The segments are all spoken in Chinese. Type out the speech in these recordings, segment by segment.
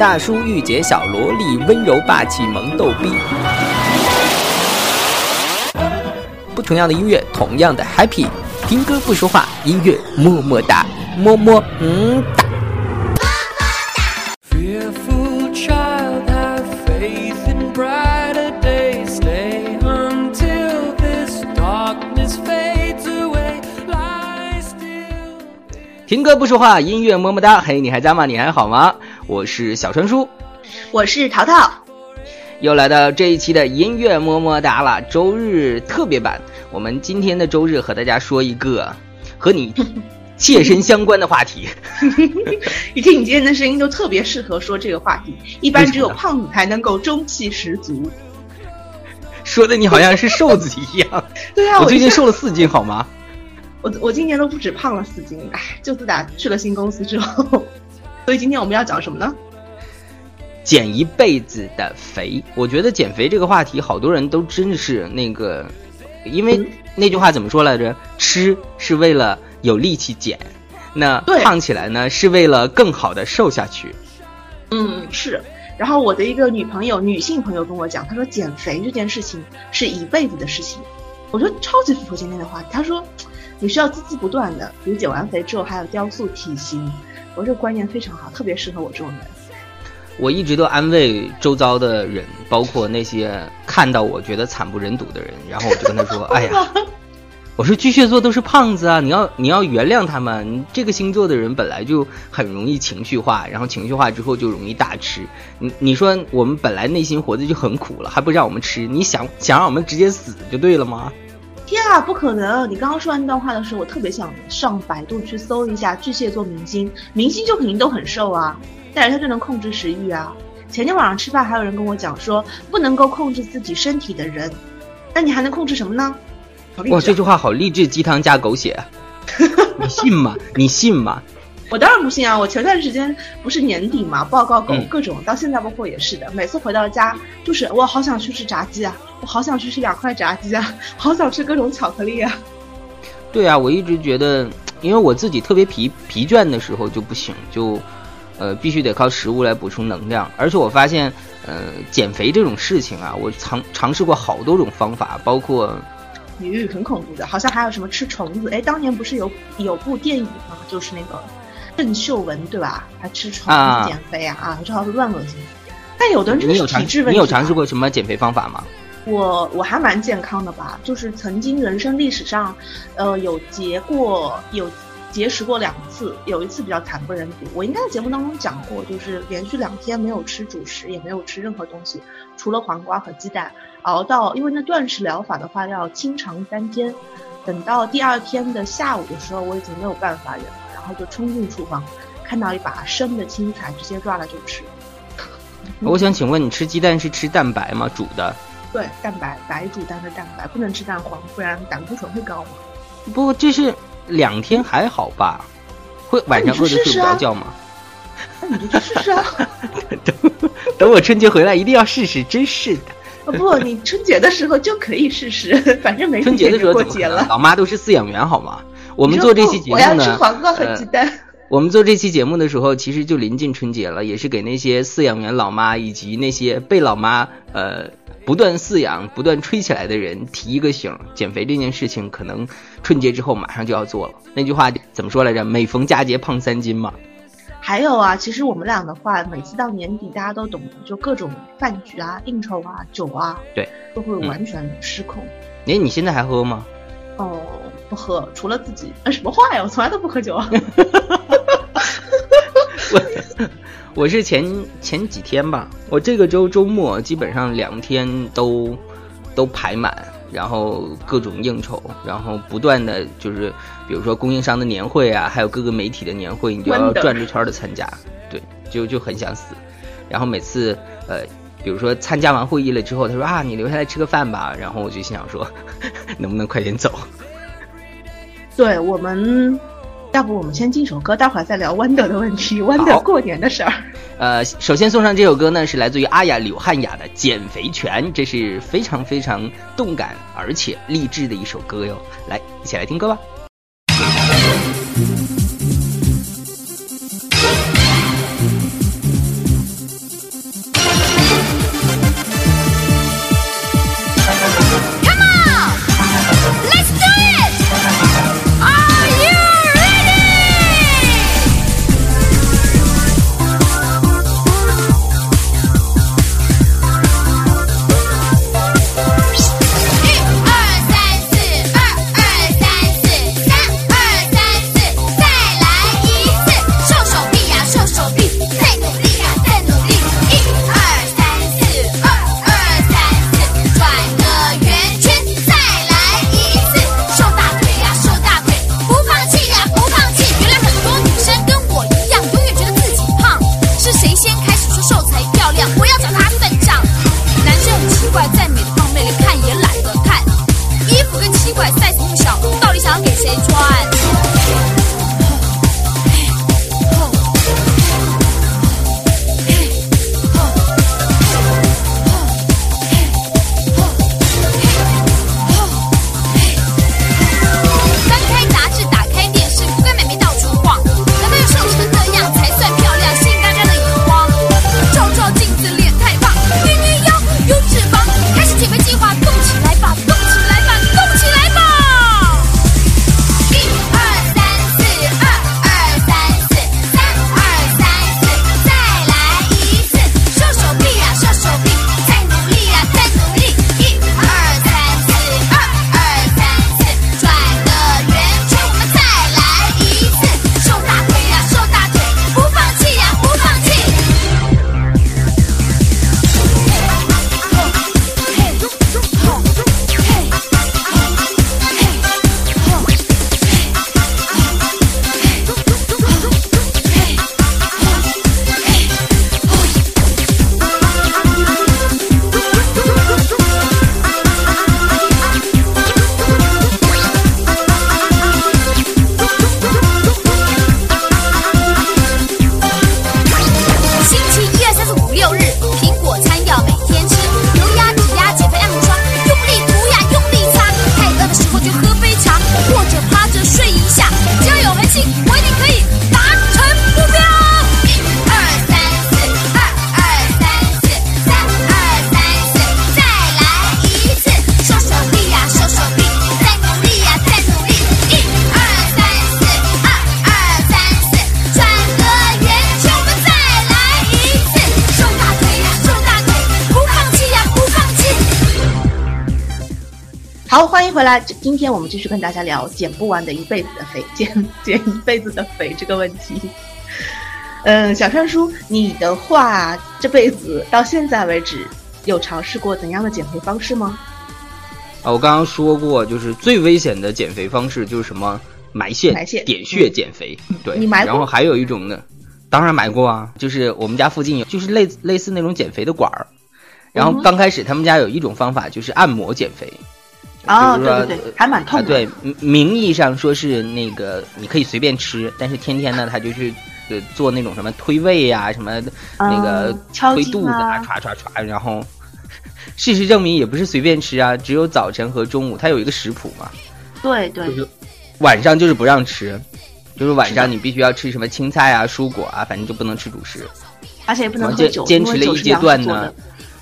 大叔御姐小萝莉，温柔霸气萌逗逼。不同样的音乐，同样的 happy。听歌不说话，音乐么么哒，么么嗯哒。Fearful child, have faith in brighter days. Stay until this darkness fades away. Lie still. 听歌不说话，音乐么么哒。嘿，你还在吗？你还好吗？我是小川叔，我是淘淘。又来到这一期的音乐么么哒了，周日特别版。我们今天的周日和大家说一个和你 切身相关的话题。一听你今天的声音，就特别适合说这个话题。一般只有胖子才能够中气十足。说的你好像是瘦子一样。对啊，我最近瘦了四斤，好吗？我我今年都不止胖了四斤，哎，就自打去了新公司之后。所以今天我们要讲什么呢？减一辈子的肥，我觉得减肥这个话题，好多人都真的是那个，因为嗯那句话怎么说来着？吃是为了有力气减，那胖起来呢是为了更好的瘦下去。嗯，是。然后我的一个女朋友，女性朋友跟我讲，她说减肥这件事情是一辈子的事情。我说超级符合今天的话题。她说你需要孜孜不断的，比如减完肥之后还要雕塑体型。我这个观念非常好，特别适合我这种人。我一直都安慰周遭的人，包括那些看到我觉得惨不忍睹的人，然后我就跟他说：“ 哎呀，我说巨蟹座都是胖子啊，你要你要原谅他们。你这个星座的人本来就很容易情绪化，然后情绪化之后就容易大吃。你你说我们本来内心活着就很苦了，还不让我们吃，你想想让我们直接死就对了吗？天啊，不可能！你刚刚说完那段话的时候，我特别想上百度去搜一下巨蟹座明星，明星就肯定都很瘦啊，但是他就能控制食欲啊。前天晚上吃饭，还有人跟我讲说，不能够控制自己身体的人，那你还能控制什么呢？哇，这句话好励志，鸡汤加狗血啊，你信吗？你信吗？我当然不信啊！我前段时间不是年底嘛，报告狗嗯各种，到现在包括也是的。每次回到家，就是我好想去吃炸鸡啊，我好想去吃两块炸鸡啊，好想吃各种巧克力啊。对啊，我一直觉得，因为我自己特别疲疲倦的时候就不行，就呃必须得靠食物来补充能量。而且我发现，呃，减肥这种事情啊，我尝尝试过好多种方法，包括鱼很恐怖的，好像还有什么吃虫子。哎，当年不是有有部电影吗？就是那个郑秀文对吧？还吃虫啊子减肥啊啊，这好像乱恶心。但有的人是体质问题。你有尝试？过什么减肥方法吗？我我还蛮健康的吧，就是曾经人生历史上，呃，有节过有节食过两次，有一次比较惨不忍睹。我应该在节目当中讲过，就是连续两天没有吃主食，也没有吃任何东西，除了黄瓜和鸡蛋，熬到因为那断食疗法的话要清肠三天，等到第二天的下午的时候，我已经没有办法忍了，然后就冲进厨房，看到一把生的青菜，直接抓了就吃。我想请问你吃鸡蛋是吃蛋白吗？煮的？对，蛋白白煮蛋的蛋白不能吃蛋黄，不然胆固醇会高嘛。不过这是两天还好吧？会晚上饿得睡不着觉吗？那你就去试试啊！等等我春节回来一定要试试，真是的。哦不，你春节的时候就可以试试，反正没春节的时候？过节了。老妈都是饲养员好吗？我我们做这期节目我要吃，黄瓜和呃鸡蛋。我们做这期节目的时候，其实就临近春节了，也是给那些饲养员老妈以及那些被老妈呃不断饲养、不断吹起来的人提一个醒：减肥这件事情可能春节之后马上就要做了。那句话怎么说来着？每逢佳节胖三斤嘛。还有啊，其实我们俩的话，每次到年底，大家都懂得，就各种饭局啊、应酬啊、酒啊，对，都会嗯完全失控。哎，你现在还喝吗？哦，不喝，除了自己，呃，什么话呀？我从来都不喝酒啊。我 我是前前几天吧，我这个周周末基本上两天都都排满，然后各种应酬，然后不断的就是比如说供应商的年会啊，还有各个媒体的年会，你就要转着圈的参加，对，就就很想死。然后每次呃，比如说参加完会议了之后，他说啊，你留下来吃个饭吧，然后我就心想说，能不能快点走？对我们，要不我们先进首歌，待会儿再聊 Wonder 的问题好，Wonder 过年的事儿。呃，首先送上这首歌呢，是来自于阿雅柳汉雅的《减肥拳》，这是非常非常动感而且励志的一首歌哟。来，一起来听歌吧。迎回来。今天我们继续跟大家聊减不完的一辈子的肥，减减一辈子的肥这个问题。嗯，小川叔，你的话这辈子到现在为止有尝试过怎样的减肥方式吗？啊，我刚刚说过，就是最危险的减肥方式就是什么埋线、埋线点穴减肥。对，你埋过然后还有一种呢，当然埋过啊，就是我们家附近有，就是类类似那种减肥的馆儿。然后刚开始他们家有一种方法，就是按摩减肥。哦，对对对，还蛮痛啊，的。对，名名义上说是那个你可以随便吃，但是天天呢，他就去呃做那种什么推胃呀、什么那个推肚子啊，啊歘歘歘，然后事实证明也不是随便吃啊，只有早晨和中午，它有一个食谱嘛，对对就是晚上就是不让吃，就是晚上你必须要吃什么青菜啊、蔬果啊，反正就不能吃主食。而且也不能喝酒，坚持了一阶段呢。，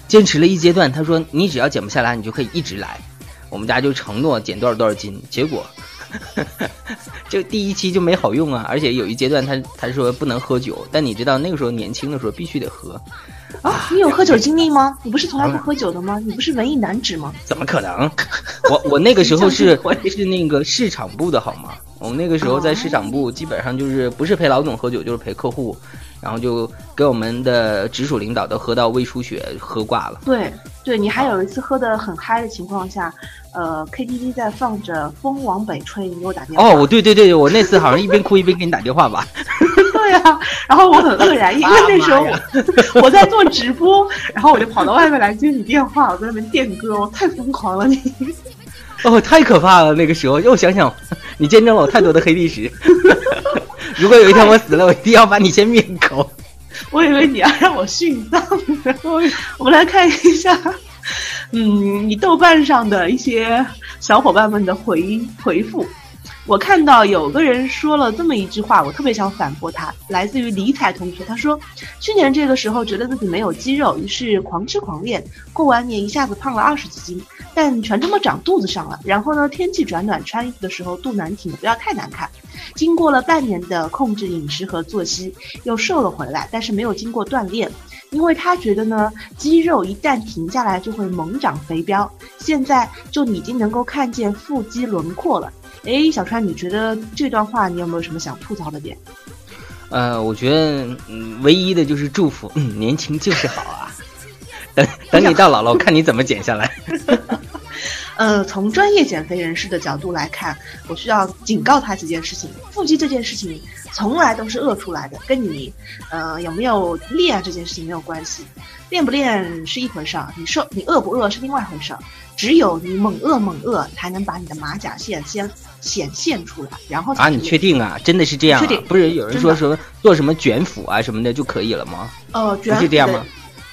坚持了一阶段，他说你只要减不下来，你就可以一直来。我们家就承诺减多少多少斤，结果 就第一期就没好用啊！而且有一阶段他他说不能喝酒，但你知道那个时候年轻的时候必须得喝，啊，你有喝酒经历吗？你不是从来不喝酒的吗？你不是文艺男子吗？怎么可能？我我那个时候是 是那个市场部的好吗？我们那个时候在市场部，基本上就是不是陪老总喝酒，就是陪客户，然后就给我们的直属领导都喝到胃出血，喝挂了。对对，你还有一次喝的很嗨的情况下，呃，KTV 在放着《风往北吹》，你给我打电话。哦，我对对对，我那次好像一边哭一边给你打电话吧。对啊，然后我很愕然，因为那时候 我 我在做直播，然后我就跑到外面来接你电话，我在那边电歌，我太疯狂了你。哦，太可怕了！那个时候，又想想，你见证了我太多的黑历史。如果有一天我死了，我一定要把你先灭口。我以为你要让我殉葬，然后我们来看一下，嗯，你豆瓣上的一些小伙伴们的回回复。我看到有个人说了这么一句话，我特别想反驳他，来自于李彩同学，他说去年这个时候觉得自己没有肌肉，于是狂吃狂练，过完年一下子胖了二十几斤，但全这么长肚子上了。然后呢，天气转暖，穿衣服的时候肚腩挺的不要太难看。经过了半年的控制饮食和作息，又瘦了回来，但是没有经过锻炼，因为他觉得呢，肌肉一旦停下来就会猛长肥膘，现在就已经能够看见腹肌轮廓了。诶，小川，你觉得这段话你有没有什么想吐槽的点？呃，我觉得，嗯，唯一的就是祝福，嗯，年轻就是好啊。等等你到老了，我看你怎么减下来。呃，从专业减肥人士的角度来看，我需要警告他几件事情：腹肌这件事情从来都是饿出来的，跟你呃有没有练这件事情没有关系。练不练是一回事儿，你瘦你饿不饿是另外一回事儿。只有你猛饿猛饿，才能把你的马甲线先显现出来，然后啊，你确定啊？真的是这样、啊？确定不是有人说什么做什么卷腹啊什么的就可以了吗？呃，卷腹不是这样吗？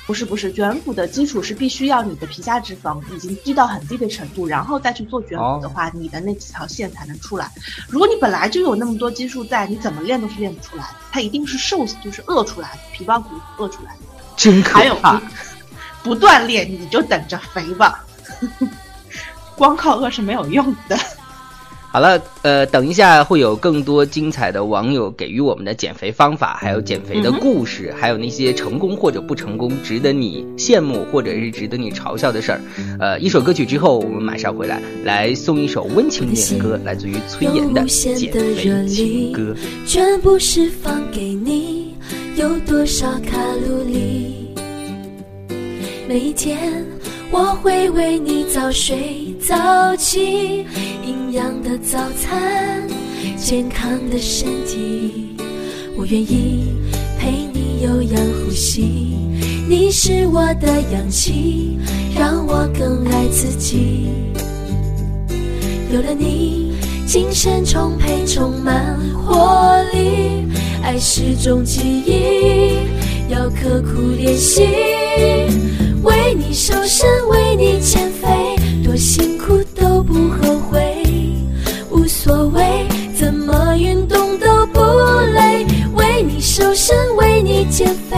不是不是，卷腹的基础是必须要你的皮下脂肪已经低到很低的程度，然后再去做卷腹的话，你的那几条线才能出来。如果你本来就有那么多基数在，你怎么练都是练不出来的。它一定是瘦，就是饿出来的，皮包骨饿出来的。真可还有怕！不不锻炼，你就等着肥吧。光靠饿是没有用的。好了，呃，等一下会有更多精彩的网友给予我们的减肥方法，还有减肥的故事，还有那些成功或者不成功、值得你羡慕或者是值得你嘲笑的事儿。呃，一首歌曲之后，我们马上回来，来送一首温情点歌，来自于崔岩的《减肥情歌》。全部释放给你，有多少卡路里？每一天我会为你早睡早起，营养的早餐，健康的身体。我愿意陪你有氧呼吸，你是我的氧气，让我更爱自己。有了你，精神充沛，充满活力。爱是种记忆，要刻苦练习。为你瘦身，为你减肥，多辛苦都不后悔，无所谓，怎么运动都不累。为你瘦身，为你减肥，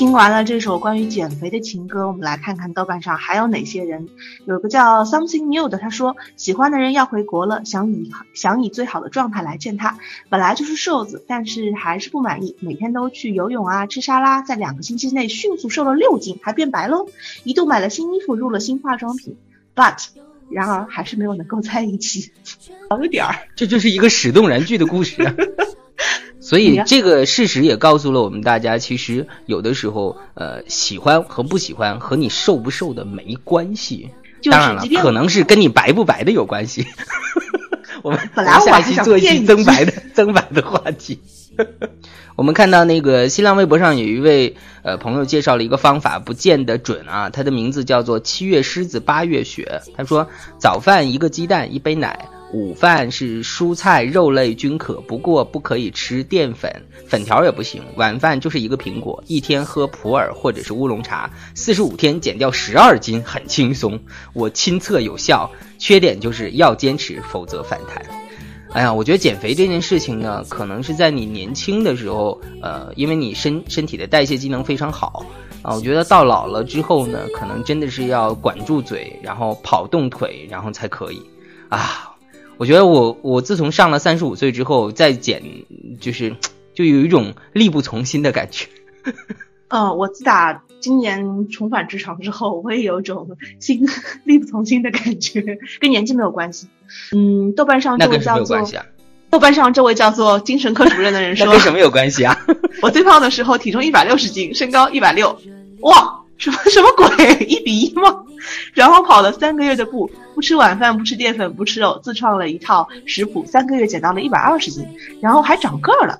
听完了这首关于减肥的情歌，我们来看看豆瓣上还有哪些人。有个叫 Something New 的，他说喜欢的人要回国了，想以想以最好的状态来见他。本来就是瘦子，但是还是不满意，每天都去游泳啊，吃沙拉，在两个星期内迅速瘦了六斤，还变白喽。一度买了新衣服，入了新化妆品，but 然而还是没有能够在一起，好有点儿。这就是一个始动燃剧的故事啊。所以这个事实也告诉了我们大家，其实有的时候，呃，喜欢和不喜欢和你瘦不瘦的没关系。就是当然了可能是跟你白不白的有关系。我们本来我下一期做一期增白的 增白的话题。我们看到那个新浪微博上有一位呃朋友介绍了一个方法，不见得准啊。他的名字叫做七月狮子八月雪。他说早饭一个鸡蛋一杯奶，午饭是蔬菜肉类均可，不过不可以吃淀粉，粉条也不行。晚饭就是一个苹果，一天喝普洱或者是乌龙茶，四十五天减掉十二斤，很轻松。我亲测有效，缺点就是要坚持，否则反弹。哎呀，我觉得减肥这件事情呢，可能是在你年轻的时候，呃，因为你身身体的代谢机能非常好啊。我觉得到老了之后呢，可能真的是要管住嘴，然后跑动腿，然后才可以啊。我觉得我我自从上了三十五岁之后再减，就是就有一种力不从心的感觉。嗯，我自打今年重返职场之后，我也有种心力不从心的感觉，跟年纪没有关系。嗯，豆瓣上这位叫做有关系啊？豆瓣上这位叫做精神科主任的人说那跟，什么有关系啊？我最胖的时候体重一百六十斤，身高一百六，哇，什么什么鬼？一比一吗？然后跑了三个月的步，不吃晚饭，不吃淀粉，不吃肉，自创了一套食谱，三个月减到了一百二十斤，然后还长个儿了，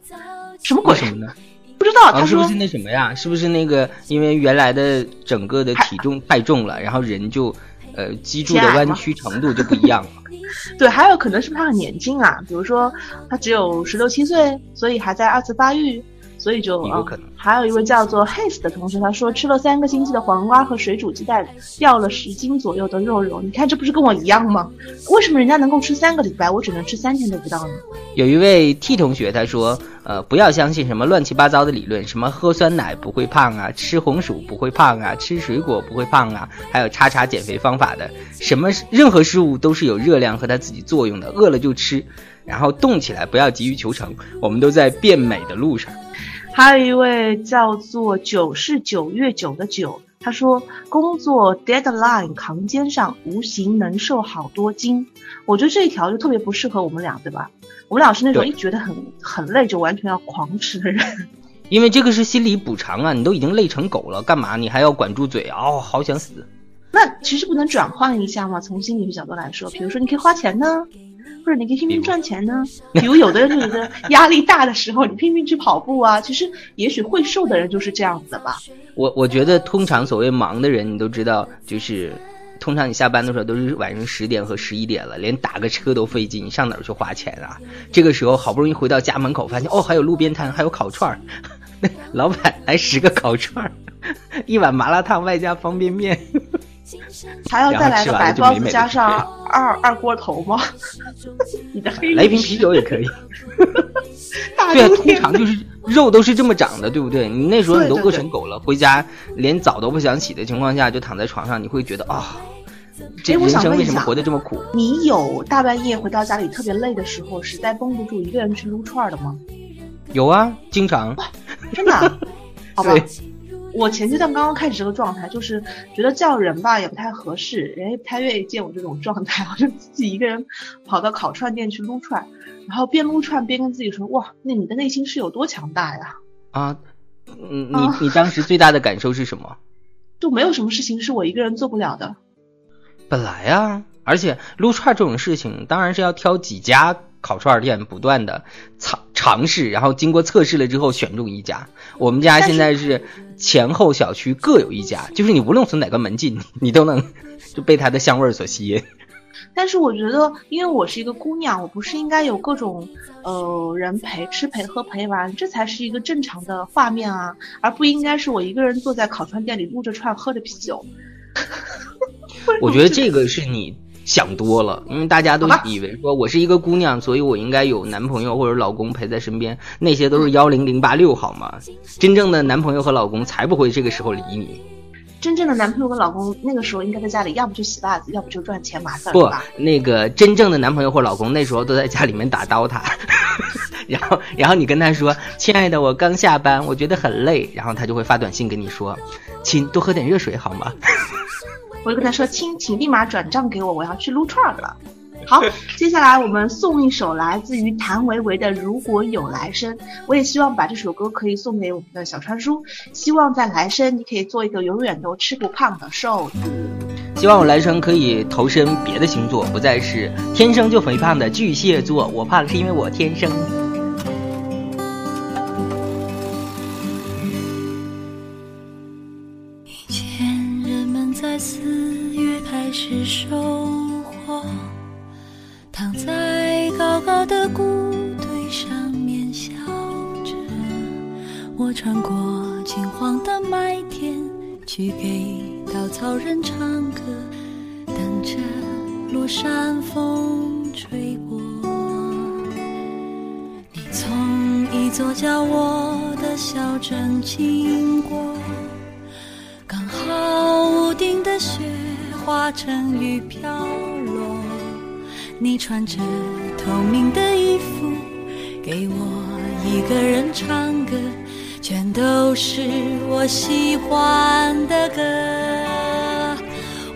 什么鬼？什么呢？不知道。啊，他说是不是那什么呀？是不是那个因为原来的整个的体重太重了，然后人就呃脊柱的弯曲程度就不一样了？对，还有可能是不是他很年轻啊？比如说他只有十六七岁，所以还在二次发育，所以就有可能嗯还有一位叫做 Haze 的同学，他说吃了三个星期的黄瓜和水煮鸡蛋，掉了十斤左右的肉肉。你看这不是跟我一样吗？为什么人家能够吃三个礼拜，我只能吃三天都不到呢？有一位 T 同学他说，呃，不要相信什么乱七八糟的理论，什么喝酸奶不会胖啊，吃红薯不会胖啊，吃水果不会胖啊，还有叉叉减肥方法的，什么任何事物都是有热量和它自己作用的，饿了就吃，然后动起来，不要急于求成，我们都在变美的路上。还有一位叫做九是九月九的九，他说工作 deadline 扛肩上，无形能瘦好多斤。我觉得这一条就特别不适合我们俩，对吧？我们俩是那种一觉得很很累就完全要狂吃的人。因为这个是心理补偿啊，你都已经累成狗了，干嘛你还要管住嘴啊？哦，好想死。那其实不能转换一下吗？从心理学角度来说，比如说你可以花钱呢，或者你可以拼命赚钱呢。比如有的人就觉得压力大的时候，你拼命去跑步啊，其实也许会瘦的人就是这样子的吧。我我觉得通常所谓忙的人，你都知道，就是通常你下班的时候都是晚上十点和十一点了，连打个车都费劲，你上哪儿去花钱啊？这个时候好不容易回到家门口，发现哦还有路边摊，还有烤串儿，老板来十个烤串儿，一碗麻辣烫外加方便面，还要再来个白包子加上二二锅头吗？你的黑来一瓶啤酒也可以。对啊，通常就是肉都是这么长的，对不对？你那时候你都饿成狗了，回家连澡都不想洗的情况下，就躺在床上，你会觉得啊、这人生为什么活得这么苦？你有大半夜回到家里特别累的时候，实在绷不住一个人去撸串的吗？有啊，经常。真的啊？好吧对。我前阶段刚刚开始这个状态，就是觉得叫人吧也不太合适，人也不太愿意见我这种状态，我就自己一个人跑到烤串店去撸串，然后边撸串边跟自己说：“哇，那你的内心是有多强大呀啊，嗯，啊你你当时最大的感受是什么？！” 就没有什么事情是我一个人做不了的。本来啊，而且撸串这种事情，当然是要挑几家烤串店，不断的尝尝试，然后经过测试了之后选中一家。我们家现在是前后小区各有一家，就是你无论从哪个门进，你都能就被它的香味儿所吸引。但是我觉得，因为我是一个姑娘，我不是应该有各种呃人陪吃陪喝陪玩，这才是一个正常的画面啊，而不应该是我一个人坐在烤串店里撸着串喝着啤酒。我觉得这个是你想多了，因为大家都以为说我是一个姑娘，所以我应该有男朋友或者老公陪在身边，那些都是幺零零八六好吗？真正的男朋友和老公才不会这个时候理你。真正的男朋友和老公那个时候应该在家里，要不就洗袜子，要不就赚钱麻烦不？，那个真正的男朋友或老公那时候都在家里面打 DOTA，然后然后你跟他说：“亲爱的，我刚下班，我觉得很累。”然后他就会发短信跟你说：“亲，多喝点热水好吗 我就跟他说：“ 亲，请立马转账给我，我要去撸串儿了。”好，接下来我们送一首来自于谭维维的《如果有来生》，我也希望把这首歌可以送给我们的小川叔，希望在来生你可以做一个永远都吃不胖的瘦子。？”希望我来生可以投身别的星座，不再是天生就肥胖的巨蟹座。我胖是因为我天生。去给稻草人唱歌，等着落山风吹过。你从一座叫我的小镇经过。刚好屋顶的雪化成雨飘落，你穿着透明的衣服，给我一个人唱歌，全都是我喜欢的歌。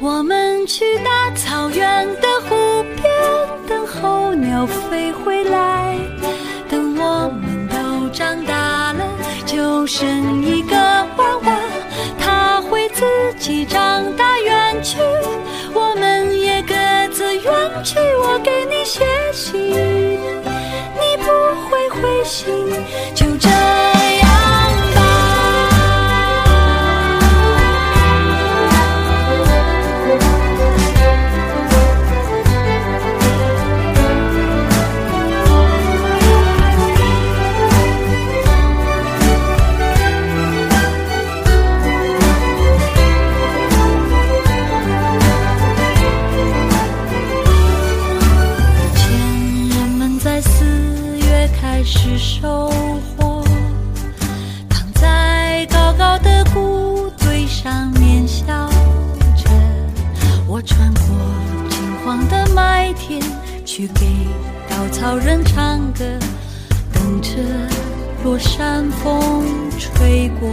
我们去大草原的湖边，等候鸟飞回来，等我们都长大了，就剩一个娃娃。他会自己长大远去，我们也各自远去。我给你写信，你不会回信，就这是收获，躺在高高的谷堆上面笑着。我穿过金黄的麦田，去给稻草人唱歌，等着落山风吹过。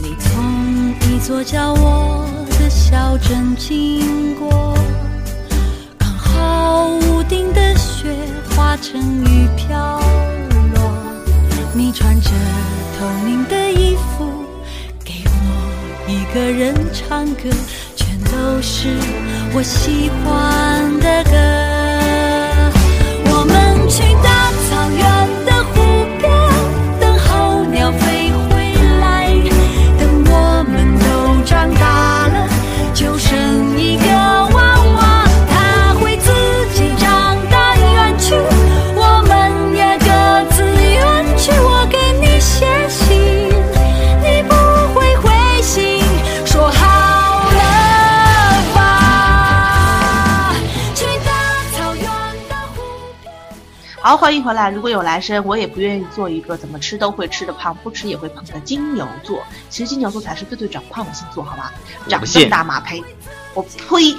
你从一座叫我的小镇经过。刚好化成雨飘落，你穿着透明的衣服，给我一个人唱歌，全都是我喜欢的歌。我们去欢迎回来。如果有来生，我也不愿意做一个怎么吃都会吃的胖，不吃也会胖的金牛座。其实金牛座才是最最长胖的星座，好吧？长这么大马胚！我呸！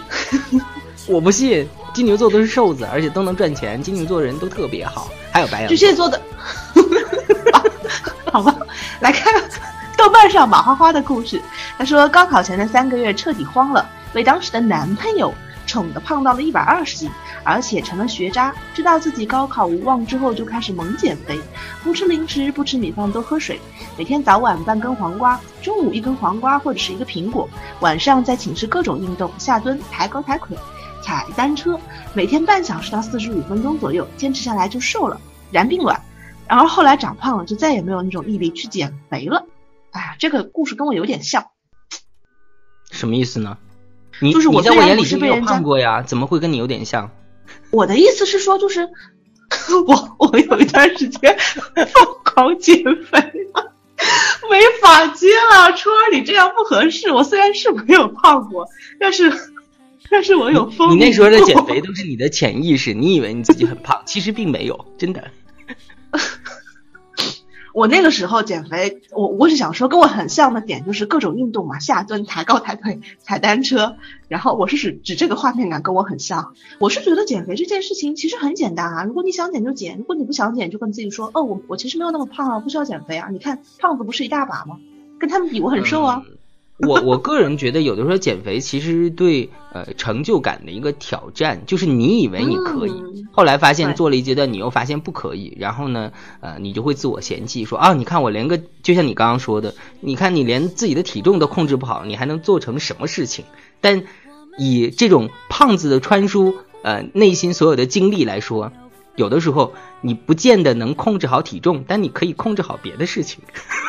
我不信，金牛座都是瘦子，而且都能赚钱。金牛座人都特别好，还有白羊巨。蟹座的，好吧，来看豆瓣上马花花的故事。他说，高考前的三个月彻底慌了，被当时的男朋友宠的胖到了一百二十斤，而且成了学渣。知道自己高考无望之后，就开始猛减肥，不吃零食，不吃米饭，多喝水，每天早晚半根黄瓜，中午一根黄瓜或者是一个苹果，晚上在寝室各种运动，下蹲、抬高、抬腿。踩单车，每天半小时到四十五分钟左右，坚持下来就瘦了，然并卵。然而后来长胖了，就再也没有那种毅力去减肥了。哎呀，这个故事跟我有点像。什么意思呢？你就是我你在我眼里是没有被人胖过呀，怎么会跟你有点像？我的意思是说，就是 我我有一段时间疯狂减肥，没法接了。初二你这样不合适。我虽然是没有胖过，但是但是我有风。你那时候的减肥都是你的潜意识，你以为你自己很胖，其实并没有，真的。我那个时候减肥，我我是想说跟我很像的点就是各种运动嘛，下蹲、抬高抬腿、踩单车，然后我是指指这个画面感跟我很像。我是觉得减肥这件事情其实很简单啊，如果你想减就减，如果你不想减就跟自己说，哦，我我其实没有那么胖啊，不需要减肥啊。你看胖子不是一大把吗？跟他们比我很瘦啊。我我个人觉得，有的时候减肥其实对呃成就感的一个挑战，就是你以为你可以，嗯后来发现做了一阶段，你又发现不可以，然后呢，呃，你就会自我嫌弃，说啊，你看我连个，就像你刚刚说的，你看你连自己的体重都控制不好，你还能做成什么事情？但以这种胖子的穿书，呃，内心所有的经历来说，有的时候你不见得能控制好体重，但你可以控制好别的事情。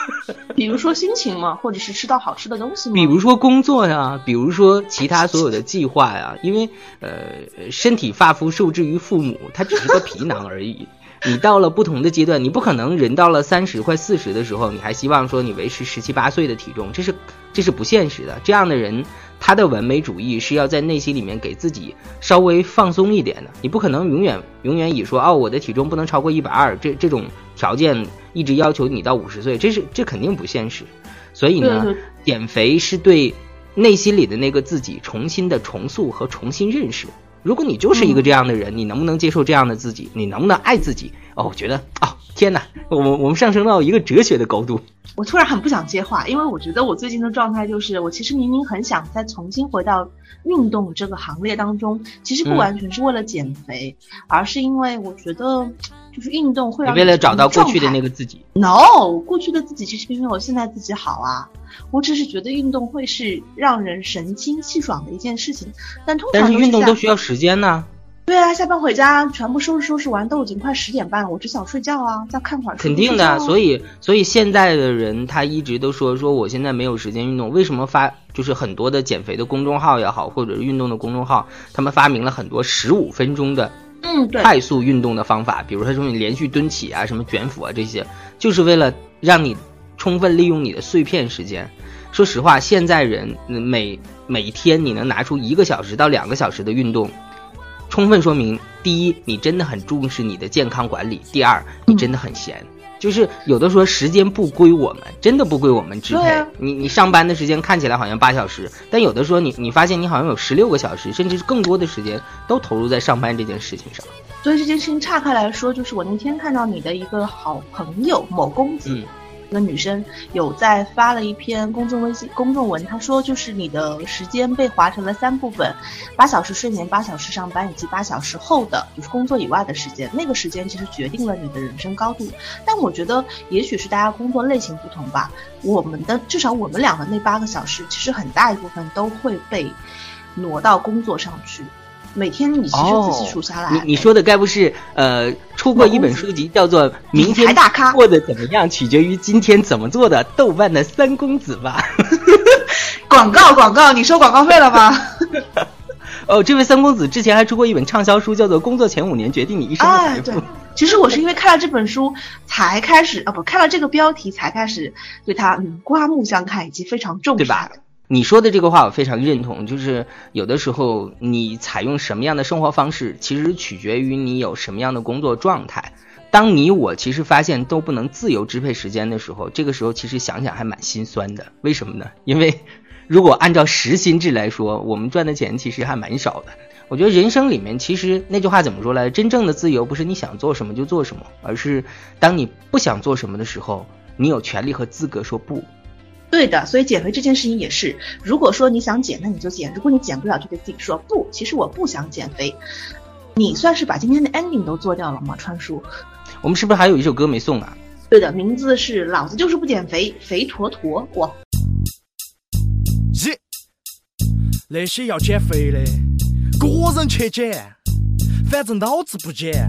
比如说心情嘛，或者是吃到好吃的东西嘛。比如说工作呀，比如说其他所有的计划呀，因为呃，身体发肤受之于父母，它只是个皮囊而已。你到了不同的阶段，你不可能人到了三十快四十的时候，你还希望说你维持十七八岁的体重，这是这是不现实的。这样的人，他的完美主义是要在内心里面给自己稍微放松一点的。你不可能永远永远以说哦，我的体重不能超过一百二这这种条件一直要求你到五十岁，这是这肯定不现实。所以呢，减肥是对内心里的那个自己重新的重塑和重新认识。如果你就是一个这样的人，你能不能接受这样的自己？你能不能爱自己？哦，我觉得哦，天哪，我们我们上升到一个哲学的高度。我突然很不想接话，因为我觉得我最近的状态就是，我其实明明很想再重新回到运动这个行列当中，其实不嗯完全是为了减肥，而是因为我觉得就是运动会你让为了找到过去的那个个自己，no，过去的自己其实并没有现在自己好啊。我只是觉得运动会是让人神清气爽的一件事情，但通常但是运动都需要时间呢。对啊，下班回家全部收拾收拾完都已经快十点半了，我只想睡觉啊，再看会儿书。肯定的，所以以所以现在的人他一直都说说我现在没有时间运动，为什么发就是很多的减肥的公众号也好，或者是运动的公众号，他们发明了很多十五分钟的嗯对，快速运动的方法，比如说什么连续蹲起啊、什么卷腹啊这些，就是为了让你充分利用你的碎片时间。说实话，现在人嗯每每天你能拿出一个小时到两个小时的运动，充分说明第一，你真的很重视你的健康管理；第二，你真的很闲。就是有的时候时间不归我们，真的不归我们支配。啊你你上班的时间看起来好像八小时，但有的时候你你发现你好像有十六个小时，甚至是更多的时间都投入在上班这件事情上。所以这件事情岔开来说，就是我那天看到你的一个好朋友某公子，嗯一个女生有在发了一篇公众微信公众文，她说就是你的时间被划成了三部分，八小时睡眠、八小时上班以及八小时后的就是工作以外的时间，那个时间其实决定了你的人生高度。但我觉得也许是大家工作类型不同吧，我们的至少我们俩的那八个小时，其实很大一部分都会被挪到工作上去。每天你其实仔细数下来，你你说的该不是呃出过一本书籍叫做《明理天大咖过得怎么样取决于今天怎么做》的豆瓣的三公子吧？广告广告，你收广告费了吗？哦，这位三公子之前还出过一本畅销书，叫做《工作前五年决定你一生的财富》。，其实我是因为看了这本书才开始啊，不看了这个标题才开始对他嗯刮目相看，以及非常重视对吧。你说的这个话我非常认同，就是有的时候你采用什么样的生活方式，其实取决于你有什么样的工作状态。当你我其实发现都不能自由支配时间的时候，这个时候其实想想还蛮心酸的。为什么呢？因为如果按照时薪制来说，我们赚的钱其实还蛮少的。我觉得人生里面其实那句话怎么说来？真正的自由不是你想做什么就做什么，而是当你不想做什么的时候，你有权利和资格说不。对的，所以减肥这件事情也是，如果说你想减，那你就减；如果你减不了，就对自己说不，其实我不想减肥。你算是把今天的 ending 都做掉了吗，川叔？我们是不是还有一首歌没送啊？对的，名字是“老子就是不减肥，肥坨坨”。我，一，那些要减肥的，个人去减，反正老子不减。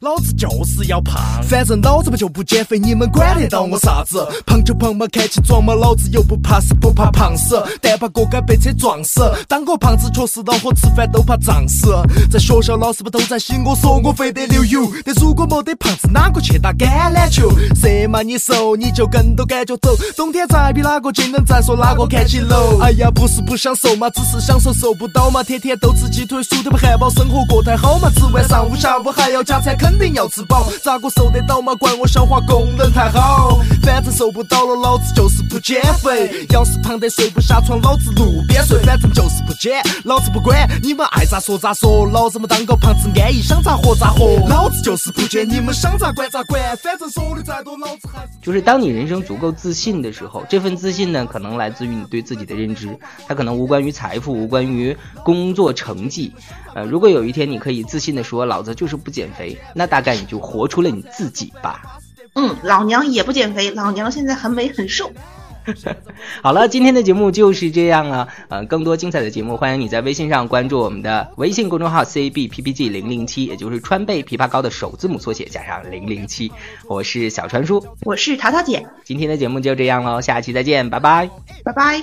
老子就是要胖，反正老子嘛就不减肥，你们管得到我啥子？胖就胖嘛，看起壮嘛，老子又不怕死，不怕胖死，但怕锅盖被车撞死。当个胖子确实恼火，吃饭都怕胀死。在学校老师们都在洗我，说我肥得流油，但如果没得胖子，哪个去打橄榄球？色嘛你瘦，你就更多感觉走。冬天再比哪个近，能再说哪个看起 low？哎呀，不是不想瘦嘛，只是享受瘦不到嘛，天天都吃鸡腿、薯条、汉堡，生活过太好嘛，吃完上午下午还要加餐，肯定要吃饱。咋个瘦得到嘛？怪我消化功能太好。反正瘦不到了，老子就是不减肥。要是胖得睡不下床，老子路边睡。反正就是不减，老子不管你们爱咋说咋说，老子们当个胖子安逸，想咋活咋活。老子就是不减，你们想咋管咋管，反正说的再多，老子还是。就是当你人生足够自信的时候，这份自信呢，可能来自于你对自己的认知，它可能无关于财富，无关于工作成绩。呃，如果有一天你可以自信的说，老子就是不减肥，那大概你就活出了你自己吧。嗯，老娘也不减肥，老娘现在很美很瘦。好了，今天的节目就是这样了。呃，更多精彩的节目，欢迎你在微信上关注我们的微信公众号 CBPPG 零零七，也就是川贝枇杷膏的首字母缩写加上零零七。我是小传叔，我是桃桃姐，今天的节目就这样喽，下期再见，拜拜。拜拜。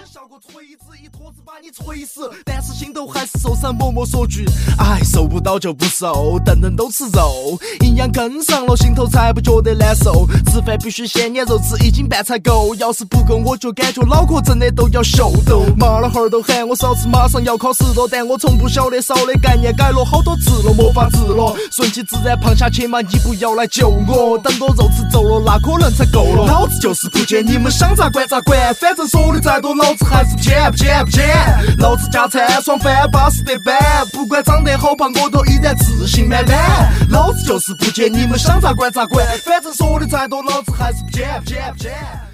把你锤死，但是心头还是受伤，默默说句，哎，瘦不到就不瘦，顿顿都吃肉，营养跟上了，心头才不觉得难受。吃饭必须先捏肉，吃一斤半才够，要是不够，我就感觉脑壳真的都要秀逗。妈老汉儿都喊我少吃，马上要考试了，但我从不晓得少的概念改了好多次了，没法治了，顺其自然胖下去嘛，你不要来救我，等到肉吃皱了，那可能才够了。老子就是不减，你们想咋管咋管，反正说的再多，老子还是不减不减不减。老子加餐爽翻，巴适得板，不管长得好胖，我都依然自信满满。老子就是不减，你们想咋管咋管，反正说的再多，老子还是不减不减不减。